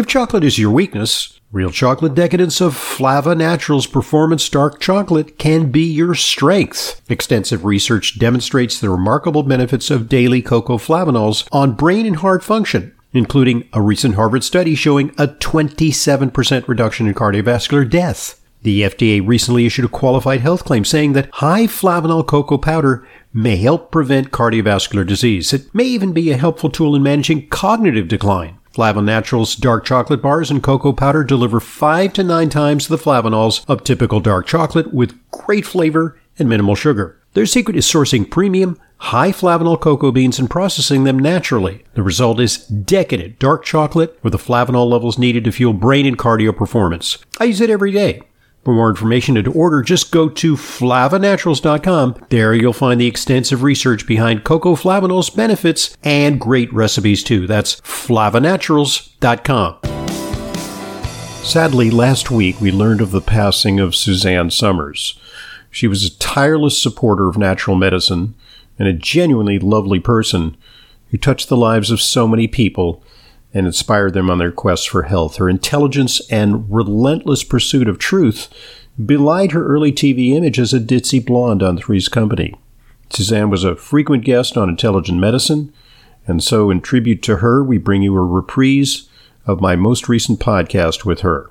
If chocolate is your weakness, Real Chocolate Decadence of Flava Naturals Performance Dark Chocolate can be your strength. Extensive research demonstrates the remarkable benefits of daily cocoa flavanols on brain and heart function, including a recent Harvard study showing a 27% reduction in cardiovascular death. The FDA recently issued a qualified health claim saying that high flavanol cocoa powder may help prevent cardiovascular disease. It may even be a helpful tool in managing cognitive decline. Flava Naturals dark chocolate bars and cocoa powder deliver 5 to 9 times the flavanols of typical dark chocolate with great flavor and minimal sugar. Their secret is sourcing premium, high flavanol cocoa beans and processing them naturally. The result is decadent dark chocolate with the flavanol levels needed to fuel brain and cardio performance. I use it every day. For more information and to order, just go to flavanaturals.com. There you'll find the extensive research behind cocoa flavanol's benefits and great recipes too. That's flavanaturals.com. Sadly, last week we learned of the passing of Suzanne Somers. She was a tireless supporter of natural medicine and a genuinely lovely person who touched the lives of so many people and inspired them on their quest for health. Her intelligence and relentless pursuit of truth belied her early TV image as a ditzy blonde on Three's Company. Suzanne was a frequent guest on Intelligent Medicine, and so in tribute to her, we bring you a reprise of my most recent podcast with her.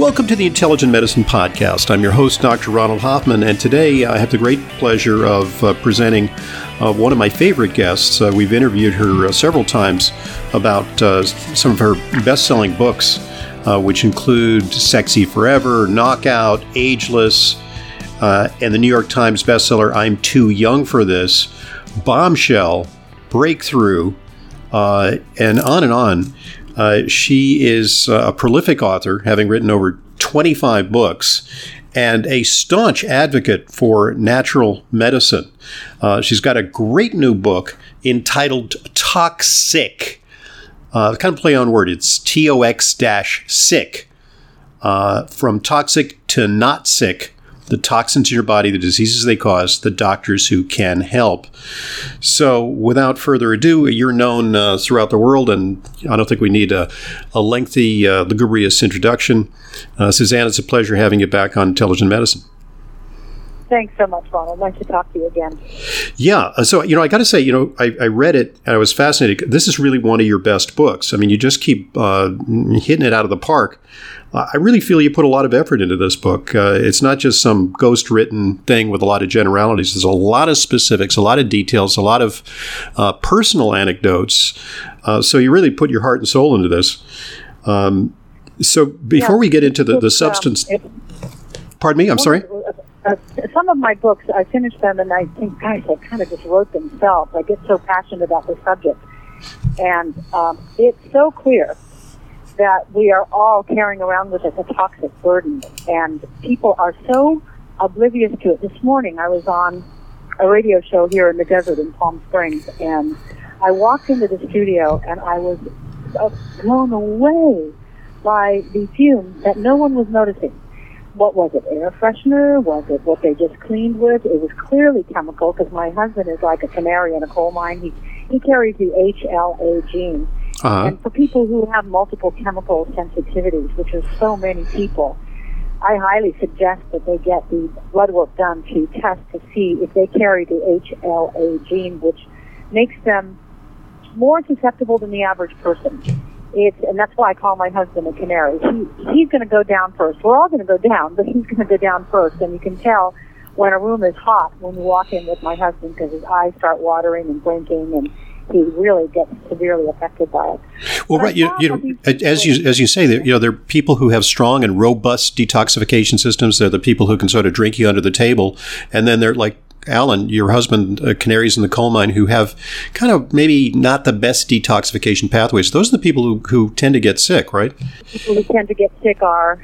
Welcome to the Intelligent Medicine Podcast. I'm your host, Dr. Ronald Hoffman, and today I have the great pleasure of uh, presenting uh, one of my favorite guests. Uh, we've interviewed her uh, several times about uh, some of her best selling books, uh, which include Sexy Forever, Knockout, Ageless, and the New York Times bestseller, I'm Too Young for This, Bombshell, Breakthrough, and on and on. Uh, she is uh, a prolific author, having written over 25 books, and a staunch advocate for natural medicine. Uh, she's got a great new book entitled Tox-Sick. Uh, kind of play on word. It's T O X sick. Uh, from toxic to not sick the toxins in your body, the diseases they cause, the doctors who can help. So, without further ado, you're known uh, throughout the world, and I don't think we need a, a lengthy, uh, lugubrious introduction. Uh, Suzanne, it's a pleasure having you back on Intelligent Medicine. Thanks so much, Ronald. Nice to talk to you again. Yeah. Uh, so, you know, I got to say, you know, I, I, read it and I was fascinated. This is really one of your best books. I mean, you just keep uh, hitting it out of the park. Uh, I really feel you put a lot of effort into this book. Uh, it's not just some ghost written thing with a lot of generalities. There's a lot of specifics, a lot of details, a lot of uh, personal anecdotes. Uh, so, you really put your heart and soul into this. Um, so, before yeah, we get into the, the substance. it, pardon me, I'm sorry? Uh, some of my books, I finish them and I think, guys, they kind of just wrote themselves. I get so passionate about the subject. And um, it's so clear that we are all carrying around with us a toxic burden. And people are so oblivious to it. This morning I was on a radio show here in the desert in Palm Springs, and I walked into the studio and I was blown away by the fumes that no one was noticing what was it, air freshener? Was it what they just cleaned with? It was clearly chemical because my husband is like a canary in a coal mine. He he carries the HLA gene. Uh-huh. And for people who have multiple chemical sensitivities, which is so many people, I highly suggest that they get the blood work done to test to see if they carry the HLA gene, which makes them more susceptible than the average person. It's, and that's why I call my husband a canary. He, he's going to go down first. We're all going to go down, but he's going to go down first. And you can tell when a room is hot when you walk in with my husband because his eyes start watering and blinking and he really gets severely affected by it. Well, but right, you, you know, as you as you say, you know, there are people who have strong and robust detoxification systems. They're the people who can sort of drink you under the table, and then they're like Alan, your husband, uh, Canaries in the Coal Mine, who have kind of maybe not the best detoxification pathways. Those are the people who, who tend to get sick, right? People who tend to get sick are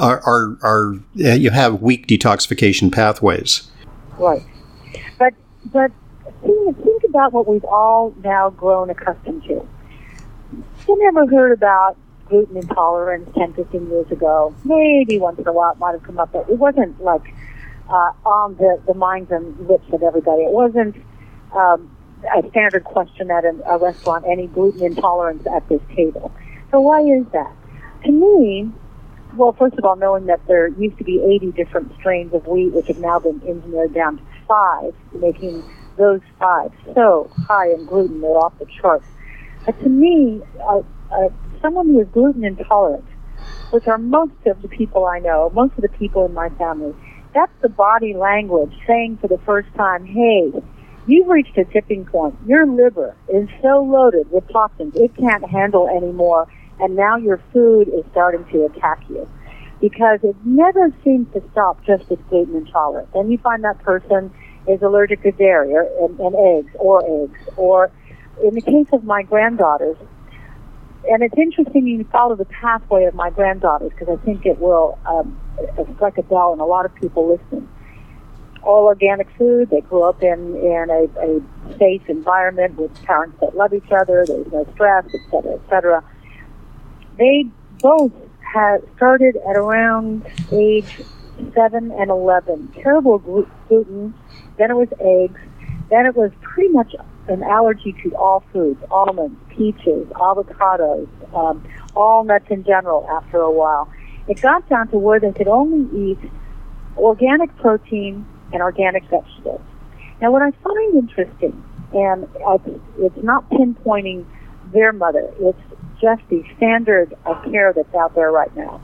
are are, are you have weak detoxification pathways. Right, but but think, think about what we've all now grown accustomed to. you never heard about gluten intolerance 10, 15 years ago. Maybe once in a while it might have come up, but it wasn't like uh, on the, the minds and lips of everybody. It wasn't um, a standard question at a, a restaurant, any gluten intolerance at this table. So why is that? To me, well, first of all, knowing that there used to be 80 different strains of wheat, which have now been engineered down to five, making those five so high in gluten they're off the charts. But to me, uh, uh, someone who is gluten intolerant, which are most of the people I know, most of the people in my family, that's the body language saying for the first time, hey, you've reached a tipping point. Your liver is so loaded with toxins, it can't handle anymore, and now your food is starting to attack you. Because it never seems to stop just with gluten intolerance. Then you find that person is allergic to dairy or, and, and eggs or eggs. Or in the case of my granddaughters, and it's interesting you follow the pathway of my granddaughters because I think it will um, strike a bell and a lot of people listen. All organic food. They grew up in in a, a safe environment with parents that love each other. There's no stress, et cetera, et cetera. They both had started at around age seven and eleven. Terrible gluten. Then it was eggs. Then it was pretty much an allergy to all foods, almonds, peaches, avocados, um, all nuts in general after a while. It got down to where they could only eat organic protein and organic vegetables. Now, what I find interesting, and it's not pinpointing their mother, it's just the standard of care that's out there right now.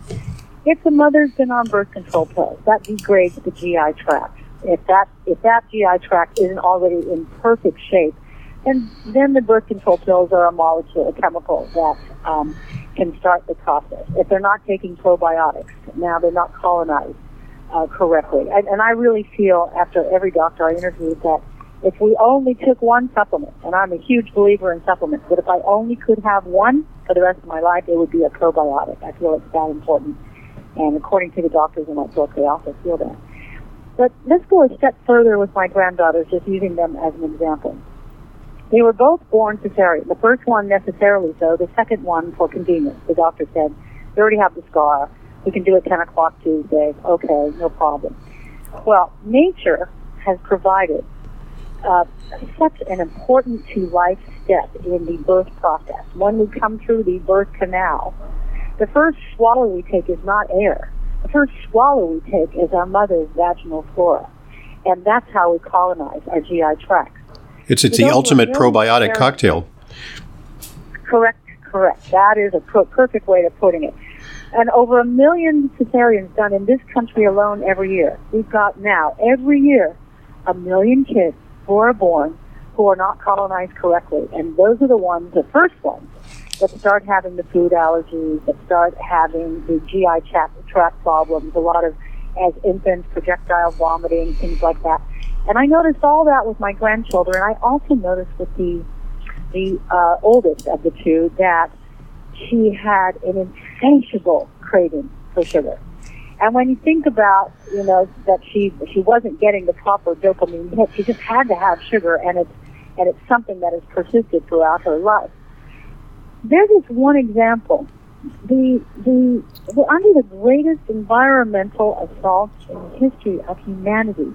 If the mother's been on birth control pills, that degrades the GI tract. If that if that GI tract isn't already in perfect shape, and then the birth control pills are a molecule, a chemical that um, can start the process. If they're not taking probiotics, now they're not colonized uh, correctly. And, and I really feel after every doctor I interviewed that if we only took one supplement, and I'm a huge believer in supplements, but if I only could have one for the rest of my life, it would be a probiotic. I feel it's that important. And according to the doctors in my book, they also feel that. But let's go a step further with my granddaughters, just using them as an example. They were both born cesarean. The first one necessarily so. The second one for convenience. The doctor said, "We already have the scar. We can do it 10 o'clock Tuesday. Okay, no problem." Well, nature has provided uh, such an important to life step in the birth process. When we come through the birth canal, the first swallow we take is not air. The first swallow we take is our mother's vaginal flora. And that's how we colonize our GI tract. It's it's the ultimate probiotic cocktail. Correct, correct. That is a pro- perfect way of putting it. And over a million cesareans done in this country alone every year. We've got now every year a million kids who are born who are not colonized correctly, and those are the ones, the first ones, that start having the food allergies, that start having the GI tract problems, a lot of as infants projectile vomiting, things like that. And I noticed all that with my grandchildren. I also noticed with the the uh, oldest of the two that she had an insatiable craving for sugar. And when you think about, you know, that she she wasn't getting the proper dopamine hit, she just had to have sugar, and it's and it's something that has persisted throughout her life. There's this one example. The the we're under the greatest environmental assault in the history of humanity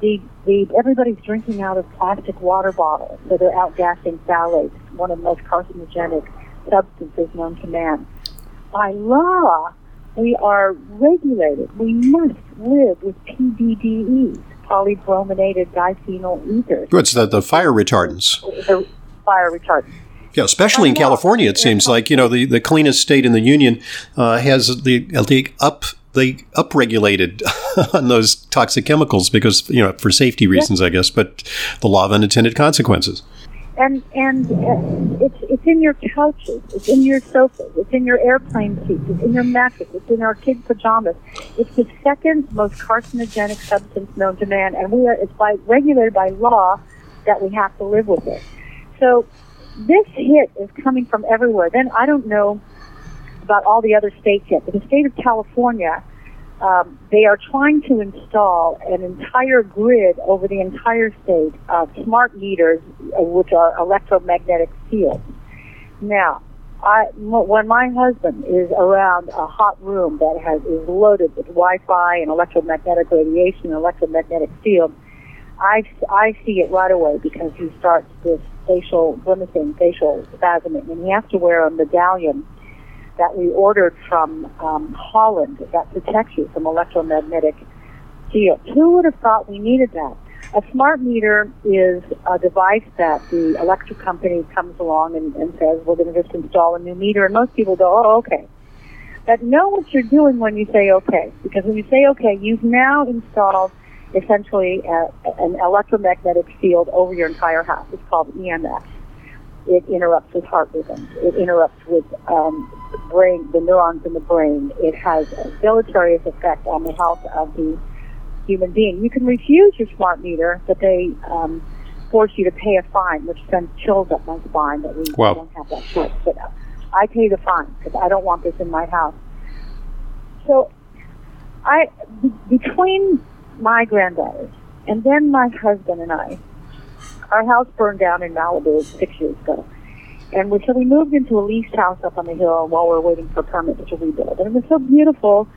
the, the everybody's drinking out of plastic water bottles, so they're outgassing phthalates, one of the most carcinogenic substances known to man. By law, we are regulated. We must live with PBDEs, polybrominated diphenyl ethers. What's the, the fire retardants? The fire retardants. Yeah, especially in California, it seems like you know the, the cleanest state in the union uh, has the the up they upregulated on those toxic chemicals because you know for safety reasons, I guess, but the law of unintended consequences. And and uh, it's it's in your couches, it's in your sofas, it's in your airplane seats, it's in your mattress, it's in our kids' pajamas. It's the second most carcinogenic substance known to man, and we are it's by regulated by law that we have to live with it. So this hit is coming from everywhere. Then I don't know about all the other states yet, but the state of California, um, they are trying to install an entire grid over the entire state of smart meters, uh, which are electromagnetic fields. Now, I, when my husband is around a hot room that has is loaded with Wi-Fi and electromagnetic radiation and electromagnetic field, I, I see it right away because he starts this facial grimacing, facial spasming, and he has to wear a medallion that we ordered from um, Holland that protects you from electromagnetic field. Who would have thought we needed that? A smart meter is a device that the electric company comes along and, and says, we're going to just install a new meter. And most people go, oh, okay. But know what you're doing when you say okay. Because when you say okay, you've now installed essentially a, an electromagnetic field over your entire house. It's called EMF. It interrupts with heart rhythms. It interrupts with um, brain, the neurons in the brain. It has a deleterious effect on the health of the human being. You can refuse your smart meter, but they um, force you to pay a fine, which sends chills up my spine that we wow. don't have that choice. But I pay the fine because I don't want this in my house. So, I b- between my granddaughters and then my husband and I, our house burned down in Malibu six years ago. And we, so we moved into a leased house up on the hill while we were waiting for permits to rebuild. And it was so beautiful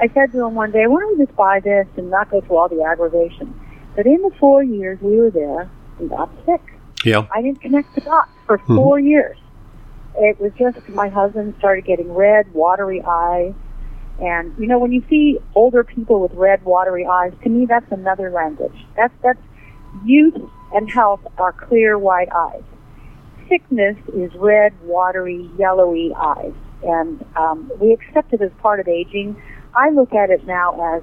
I said to him one day, why don't we just buy this and not go through all the aggravation? But in the four years we were there, we got sick. Yeah. I didn't connect the dots for mm-hmm. 4 years. It was just my husband started getting red, watery eyes. And you know, when you see older people with red, watery eyes, to me that's another language. That's that's youth and health are clear, white eyes. Sickness is red, watery, yellowy eyes, and um, we accept it as part of aging I look at it now as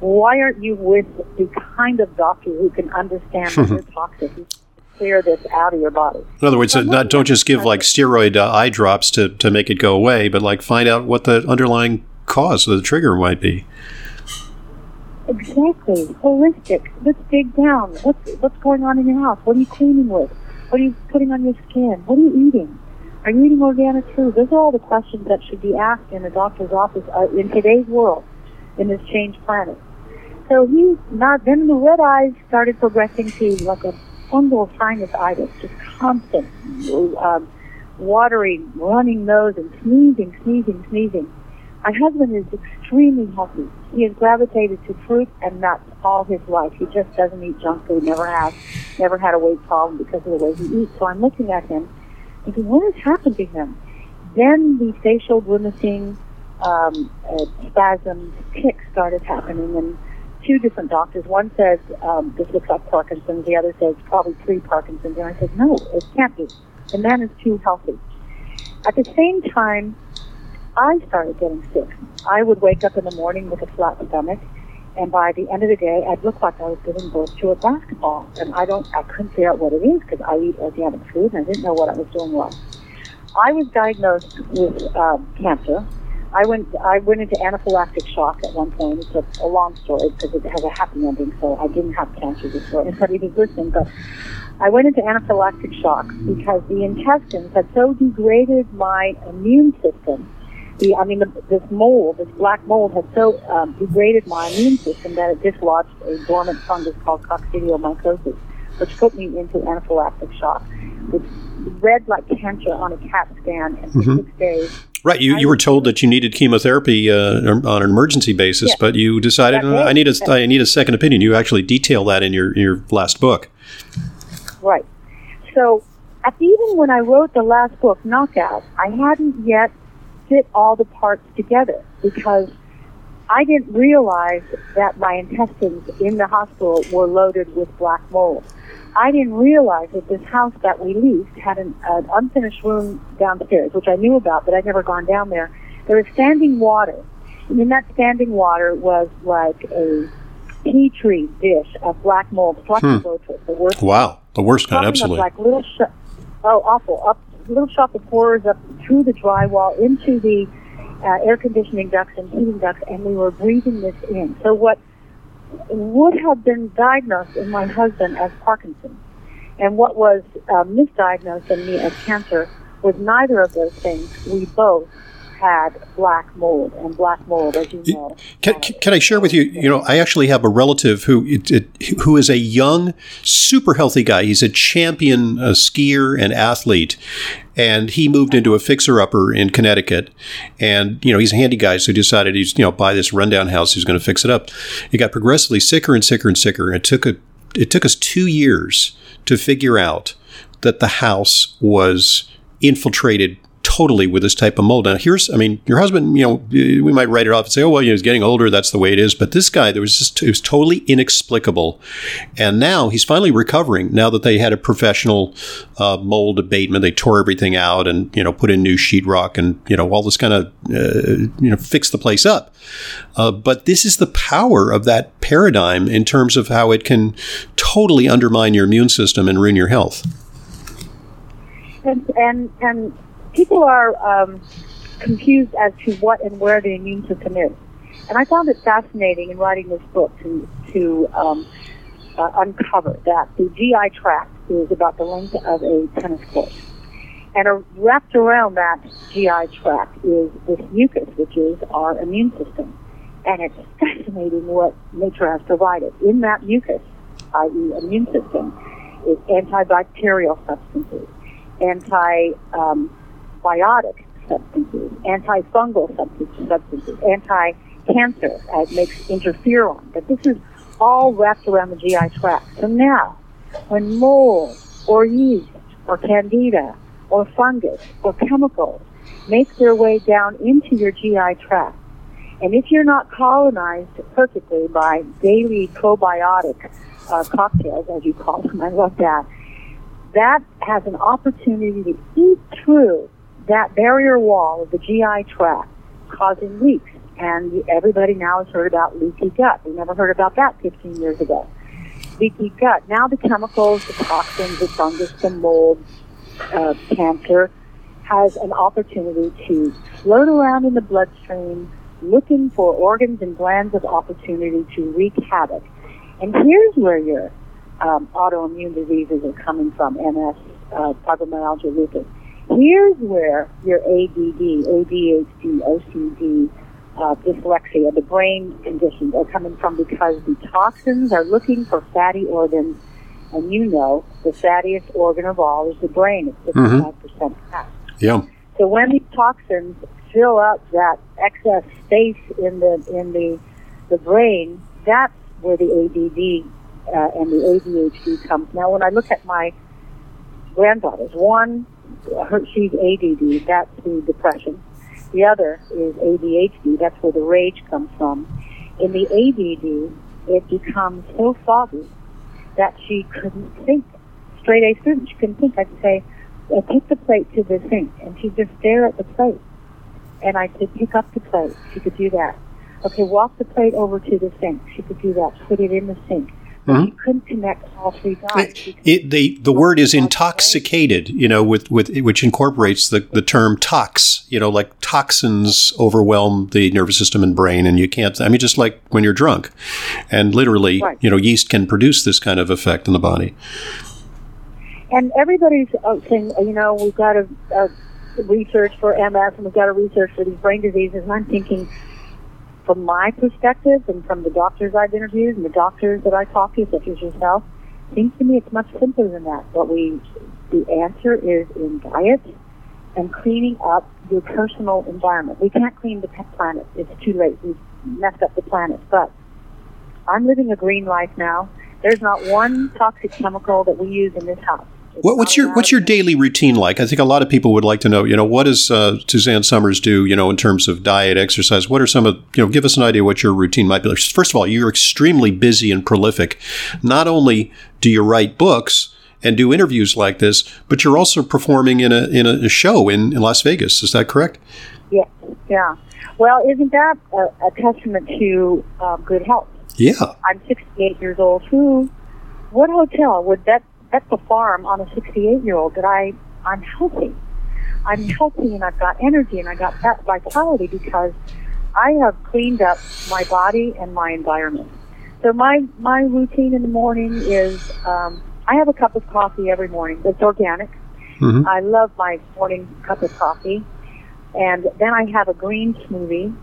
why aren't you with the kind of doctor who can understand that you're toxic? Clear this out of your body. In other words, not, don't just give like steroid uh, eye drops to, to make it go away, but like find out what the underlying cause, of the trigger might be. Exactly. Holistic. Let's dig down. What's what's going on in your house? What are you cleaning with? What are you putting on your skin? What are you eating? Are you eating organic food? Those are all the questions that should be asked in a doctor's office uh, in today's world, in this changed planet. So he not then the red eyes started progressing to like a fungal sinusitis, just constant, um, watery, running nose and sneezing, sneezing, sneezing. My husband is extremely healthy. He has gravitated to fruit and nuts all his life. He just doesn't eat junk food, never has, never had a weight problem because of the way he eats. So I'm looking at him thinking, what has happened to him? Then the facial grimacing, um, uh, spasms, tics started happening, and two different doctors. One says um, this looks like Parkinson's. The other says probably pre-Parkinson's. And I said, no, it can't be. The man is too healthy. At the same time, I started getting sick. I would wake up in the morning with a flat stomach, and by the end of the day, I'd look like I was giving birth to a basketball. And I don't, I couldn't figure out what it is because I eat organic food and I didn't know what I was doing wrong. I was diagnosed with um, cancer. I went, I went into anaphylactic shock at one point. It's a, a long story because it has a happy ending, so I didn't have cancer before anybody was listening. But I went into anaphylactic shock because the intestines had so degraded my immune system the, I mean, the, this mold, this black mold, had so um, degraded my immune system that it dislodged a dormant fungus called coccidiomycosis, which put me into anaphylactic shock, which read like cancer on a CAT scan, and for mm-hmm. six days. Right, you, you were told that you needed chemotherapy uh, on an emergency basis, yes. but you decided uh, I need a I need a second opinion. You actually detail that in your your last book. Right. So, at even when I wrote the last book, Knockout, I hadn't yet fit all the parts together because I didn't realize that my intestines in the hospital were loaded with black mold. I didn't realize that this house that we leased had an, an unfinished room downstairs, which I knew about, but I'd never gone down there. There was standing water. And in that standing water was like a petri dish of black mold, hmm. the worst. Wow, the worst kind, absolutely. Like little, sh- oh, awful, up little shop of horrors up through the drywall into the uh, air conditioning ducts and heating ducts, and we were breathing this in. So what would have been diagnosed in my husband as Parkinson's, and what was uh, misdiagnosed in me as cancer was neither of those things. We both had black mold, and black mold, as you know. Can, uh, can I share with you? You know, I actually have a relative who it, it, who is a young, super healthy guy. He's a champion a skier and athlete, and he moved into a fixer upper in Connecticut. And you know, he's a handy guy, so he decided he's you know buy this rundown house. He's going to fix it up. He got progressively sicker and sicker and sicker. And it took a it took us two years to figure out that the house was infiltrated totally with this type of mold. Now, here's, I mean, your husband, you know, we might write it off and say, oh, well, you know, he's getting older. That's the way it is. But this guy, there was just, it was totally inexplicable. And now he's finally recovering now that they had a professional uh, mold abatement. They tore everything out and, you know, put in new sheetrock and, you know, all this kind of, uh, you know, fix the place up. Uh, but this is the power of that paradigm in terms of how it can totally undermine your immune system and ruin your health. And, and, and people are um, confused as to what and where the immune system is. And I found it fascinating in writing this book to, to um, uh, uncover that the GI tract is about the length of a tennis court. And wrapped around that GI tract is this mucus, which is our immune system. And it's fascinating what nature has provided. In that mucus, i.e. immune system, is antibacterial substances, anti um, antibiotic substances, antifungal substances, substances anti-cancer. It makes interferon. But this is all wrapped around the GI tract. So now, when mold or yeast or candida or fungus or chemicals make their way down into your GI tract, and if you're not colonized perfectly by daily probiotic uh, cocktails, as you call them, I love that, that has an opportunity to eat through that barrier wall of the GI tract causing leaks. And everybody now has heard about leaky gut. We never heard about that 15 years ago. Leaky gut. Now the chemicals, the toxins, the fungus, the mold, uh, cancer has an opportunity to float around in the bloodstream looking for organs and glands of opportunity to wreak havoc. And here's where your um, autoimmune diseases are coming from, MS, uh, fibromyalgia, lupus. Here's where your ADD, ADHD, OCD, uh, dyslexia, the brain conditions are coming from because the toxins are looking for fatty organs, and you know the fattiest organ of all is the brain. It's 55% mm-hmm. fat. Yeah. So when these toxins fill up that excess space in the in the the brain, that's where the ADD uh, and the ADHD comes. Now, when I look at my granddaughters, one her, she's ADD, that's the depression. The other is ADHD, that's where the rage comes from. In the ADD, it becomes so foggy that she couldn't think. Straight A student, she couldn't think. I'd say, uh, take the plate to the sink, and she'd just stare at the plate. And I said, pick up the plate. She could do that. Okay, walk the plate over to the sink. She could do that. Put it in the sink. Mm-hmm. You couldn't connect all three dots. It, the the word is intoxicated, you know, with, with which incorporates the, the term tox, you know, like toxins overwhelm the nervous system and brain, and you can't. I mean, just like when you're drunk, and literally, right. you know, yeast can produce this kind of effect in the body. And everybody's uh, saying, you know, we've got to uh, research for MS and we've got to research for these brain diseases, and I'm thinking from my perspective and from the doctors I've interviewed and the doctors that I talk to, such as yourself, seems to me it's much simpler than that. What we, the answer is in diet and cleaning up your personal environment. We can't clean the planet. It's too late. We've messed up the planet. But I'm living a green life now. There's not one toxic chemical that we use in this house. What, what's your what's your daily routine like? I think a lot of people would like to know. You know, what does uh, Suzanne Somers do? You know, in terms of diet, exercise. What are some of you know? Give us an idea what your routine might be. First of all, you're extremely busy and prolific. Not only do you write books and do interviews like this, but you're also performing in a in a show in, in Las Vegas. Is that correct? Yeah, yeah. Well, isn't that a, a testament to um, good health? Yeah. I'm 68 years old. Who? What hotel would that at the farm on a 68 year old that I, I'm healthy. I'm healthy and I've got energy and I got that vitality because I have cleaned up my body and my environment. So my, my routine in the morning is, um, I have a cup of coffee every morning. It's organic. Mm-hmm. I love my morning cup of coffee. And then I have a green smoothie.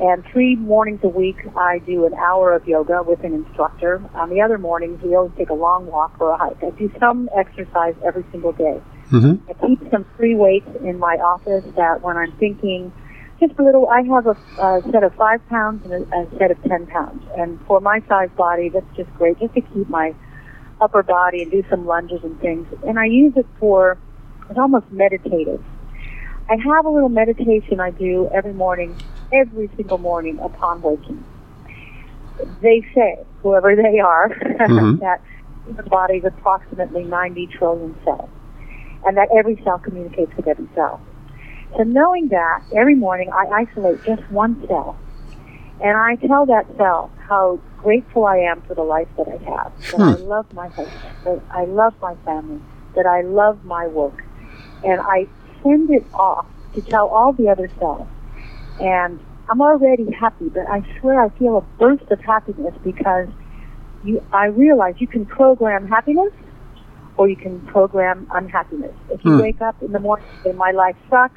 And three mornings a week, I do an hour of yoga with an instructor. On the other mornings, we always take a long walk or a hike. I do some exercise every single day. Mm-hmm. I keep some free weights in my office that when I'm thinking, just a little, I have a, a set of five pounds and a, a set of ten pounds. And for my size body, that's just great, just to keep my upper body and do some lunges and things. And I use it for, it's almost meditative. I have a little meditation I do every morning, every single morning upon waking. They say, whoever they are, Mhm. that the body is approximately 90 trillion cells, and that every cell communicates with every cell. So knowing that, every morning I isolate just one cell, and I tell that cell how grateful I am for the life that I have, that I Hmm. love my husband, that I love my family, that I love my work, and I send it off to tell all the other cells. And I'm already happy, but I swear I feel a burst of happiness because you, I realize you can program happiness or you can program unhappiness. If you Hmm. wake up in the morning and say, my life sucks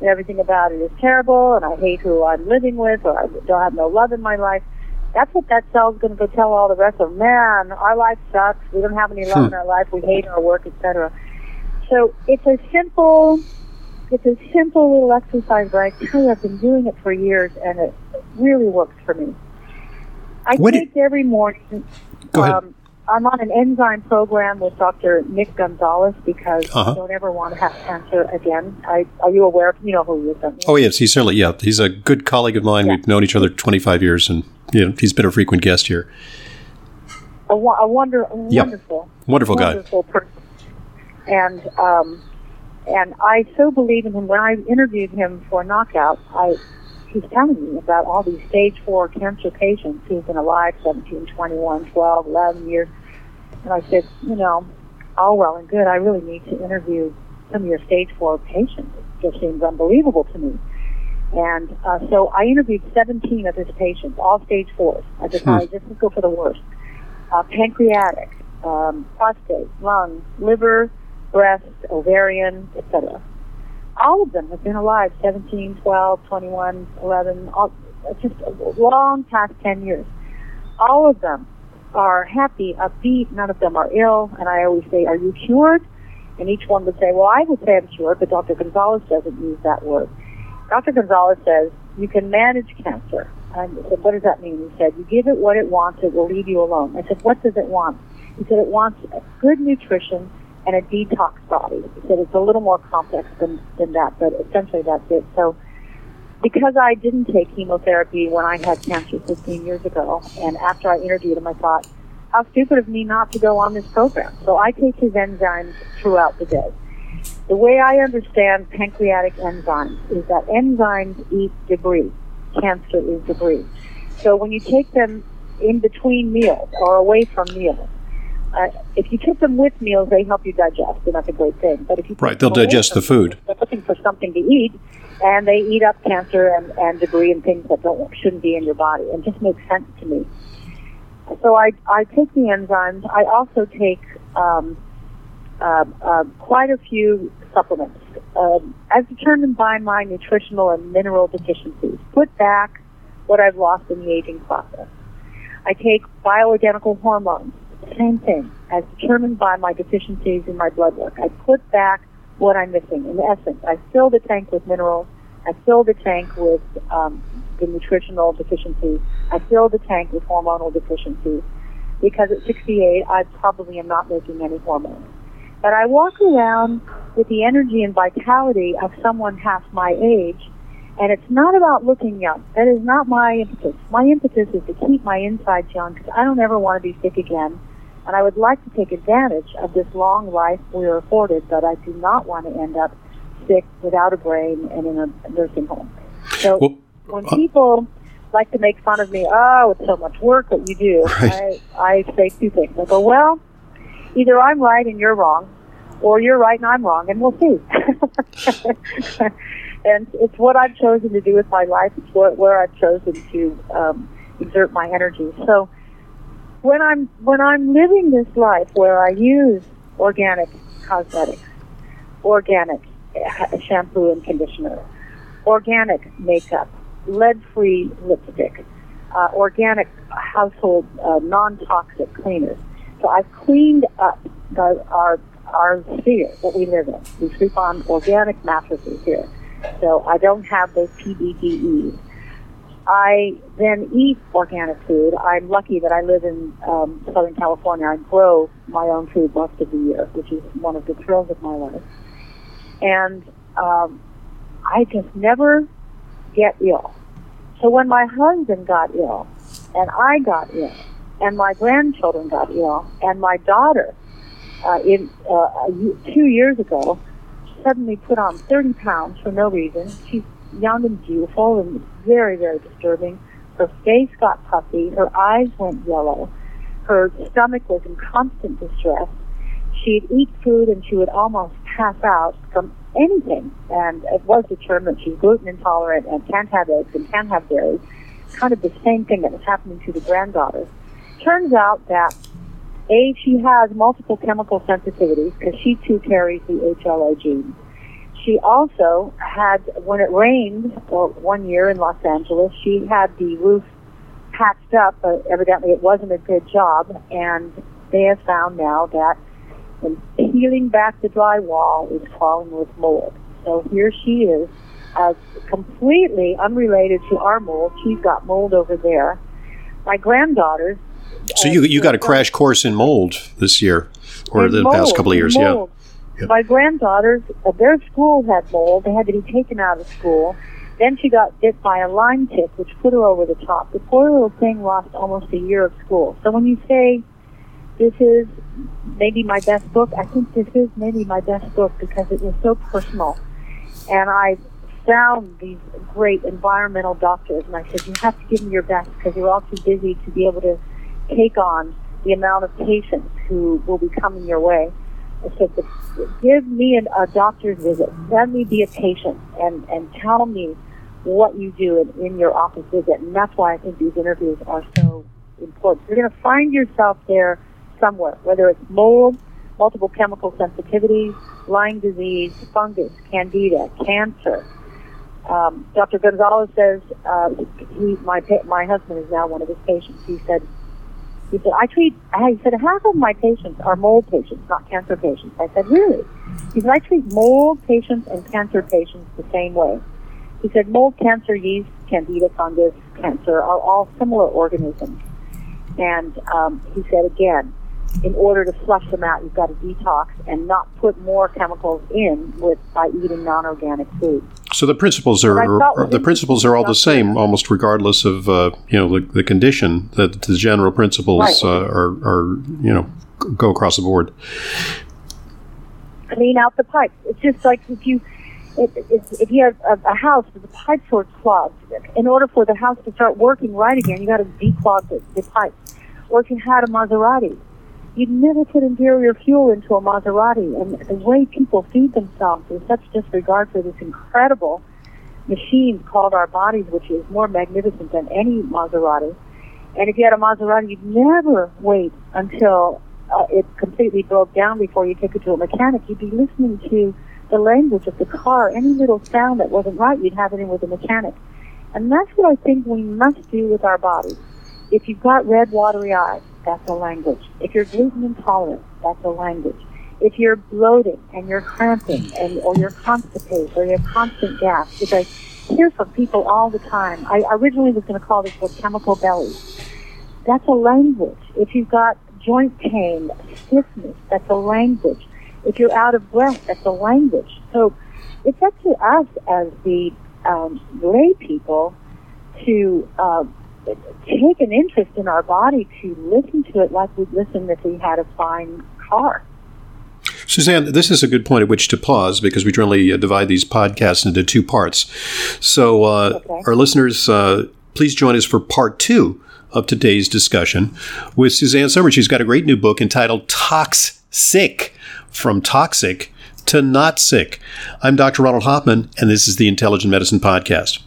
and everything about it is terrible and I hate who I'm living with or I don't have no love in my life, that's what that cell's going to go tell all the rest of them. Man, our life sucks. We don't have any love Hmm. in our life. We hate our work, etc. So it's a simple, it's a simple little exercise, but I tell you, I've been doing it for years, and it really works for me. I What take every morning. Go ahead. Um, I'm on an enzyme program with Dr. Nick Gonzalez because Uh-huh. I don't ever want to have cancer again. I, are you aware of? You know who he is, you? Oh yes, he's certainly yeah. He's a good colleague of mine. Yeah. We've known each other 25 years, and you know he's been a frequent guest here. a, a wonder, a Yep. wonderful, Wonderful guy. wonderful person. And um, and I so believe in him. When I interviewed him for Knockout, I he's telling me about all these stage four cancer patients who've been alive 17, 21, 12, 11 years. And I said, you know, all well and good. I really need to interview some of your stage four patients. It just seems unbelievable to me. And uh, so I interviewed 17 of his patients, all stage fours. I decided just to go for the worst. Uh, pancreatic, um, prostate, lung, liver, breast, ovarian, etc. All of them have been alive 17, 12, 21, 11, all, just long past 10 years. All of them are happy, upbeat, none of them are ill, and I always say, are you cured? And each one would say, well, I would say I'm cured, but Dr. Gonzalez doesn't use that word. Dr. Gonzalez says you can manage cancer. I said, what does that mean? He said, you give it what it wants, it will leave you alone. I said, what does it want? He said, it wants good nutrition and a detox body. Said, it's a little more complex than, than that, but essentially that's it. So because I didn't take chemotherapy when I had cancer 15 years ago, and after I interviewed him, I thought, how stupid of me not to go on this program. So I take his enzymes throughout the day. The way I understand pancreatic enzymes is that enzymes eat debris. Cancer is debris. So when you take them in between meals or away from meals, uh, if you take them with meals, they help you digest, and that's a great thing. But if you Right, they'll digest the food. They're looking for something to eat, and they eat up cancer and, and debris and things that don't shouldn't be in your body. It just makes sense to me. So I I take the enzymes. I also take um, uh, uh, quite a few supplements um, as determined by my nutritional and mineral deficiencies. Put back what I've lost in the aging process. I take bioidentical hormones. Same thing, as determined by my deficiencies in my blood work. I put back what I'm missing. In essence, I fill the tank with minerals. I fill the tank with um, the nutritional deficiencies. I fill the tank with hormonal deficiencies. Because at 68, I probably am not making any hormones. But I walk around with the energy and vitality of someone half my age, and it's not about looking young. That is not my impetus. My impetus is to keep my insides young because I don't ever want to be sick again. And I would like to take advantage of this long life we are afforded, but I do not want to end up sick without a brain and in a nursing home. So Well, when uh, people like to make fun of me, oh, it's so much work that you do, Right. I, I say two things. I go, well, either I'm right and you're wrong, or you're right and I'm wrong, and we'll see. and it's what I've chosen to do with my life. It's what, where I've chosen to um, exert my energy. So when I'm when I'm living this life where I use organic cosmetics, organic shampoo and conditioner, organic makeup, lead-free lipstick, uh, organic household uh, non-toxic cleaners. So I've cleaned up the, our our sphere that we live in. We sleep on organic mattresses here, so I don't have those PBDEs. I then eat organic food. I'm lucky that I live in um, Southern California. I grow my own food most of the year, which is one of the thrills of my life. And um, I just never get ill. So when my husband got ill, and I got ill, and my grandchildren got ill, and my daughter, uh, in uh, two years ago, suddenly put on 30 pounds for no reason. She's young and beautiful and very, very disturbing. Her face got puffy. Her eyes went yellow. Her stomach was in constant distress. She'd eat food and she would almost pass out from anything. And it was determined she's gluten intolerant and can't have eggs and can't have dairy. Kind of the same thing that was happening to the granddaughter. Turns out that A, she has multiple chemical sensitivities because she too carries the HLA gene. She also had, when it rained well, one year in Los Angeles, she had the roof patched up, but evidently it wasn't a good job, and they have found now that peeling back the drywall is crawling with mold. So here she is, as completely unrelated to our mold. She's got mold over there. My granddaughters. So you you got a uh, crash course in mold this year, or the mold, past couple of years, mold. yeah. My granddaughters, uh, their school had mold. They had to be taken out of school. Then she got bit by a Lyme tick, which put her over the top. The poor little thing lost almost a year of school. So when you say this is maybe my best book. I think this is maybe my best book because it was so personal. And I found these great environmental doctors, and I said, you have to give me your best because you're all too busy to be able to take on the amount of patients who will be coming your way. I said, give me an, a doctor's visit. Let me be a patient and, and tell me what you do in, in your office visit. And that's why I think these interviews are so important. You're going to find yourself there somewhere, whether it's mold, multiple chemical sensitivities, Lyme disease, fungus, candida, cancer. Um, Dr. Gonzalez says uh, he, my my husband is now one of his patients. He said he said I treat. He said half of my patients are mold patients, not cancer patients. I said really? He said I treat mold patients and cancer patients the same way. He said mold, cancer, yeast, candida, fungus, cancer are all similar organisms. And um, he said again, in order to flush them out, you've got to detox and not put more chemicals in with by eating non-organic food. So the principles are, are the principles are all the same, almost regardless of uh, you know the, the, condition. That the general principles right. uh, are, are you know go across the board. Clean out the pipes. It's just like if you if, if, you have a, a house with the pipes were clogged, in order for the house to start working right again, you got to declog the, the pipes. Or if you had a Maserati, You'd never put interior fuel into a Maserati. And the way people feed themselves with such disregard for this incredible machine called our bodies, which is more magnificent than any Maserati. And if you had a Maserati, you'd never wait until uh, it completely broke down before you took it to a mechanic. You'd be listening to the language of the car. Any little sound that wasn't right, you'd have it in with a mechanic. And that's what I think we must do with our bodies. If you've got red, watery eyes, that's a language. If you're gluten intolerant, that's a language. If you're bloating and you're cramping and or you're constipated or you have constant gas, which I hear from people all the time. I originally was going to call this book chemical belly. That's a language. If you've got joint pain, stiffness, that's a language. If you're out of breath, that's a language. So it's up to us as the um, lay people to uh, take an interest in our body to listen to it like we'd listen if we had a fine car. Suzanne, this is a good point at which to pause because we generally uh, divide these podcasts into two parts. So, uh, okay. our listeners, uh, please join us for part two of today's discussion with Suzanne Somers. She's got a great new book entitled Tox-Sick From Toxic to Not Sick. I'm Dr. Ronald Hoffman, and this is the Intelligent Medicine Podcast.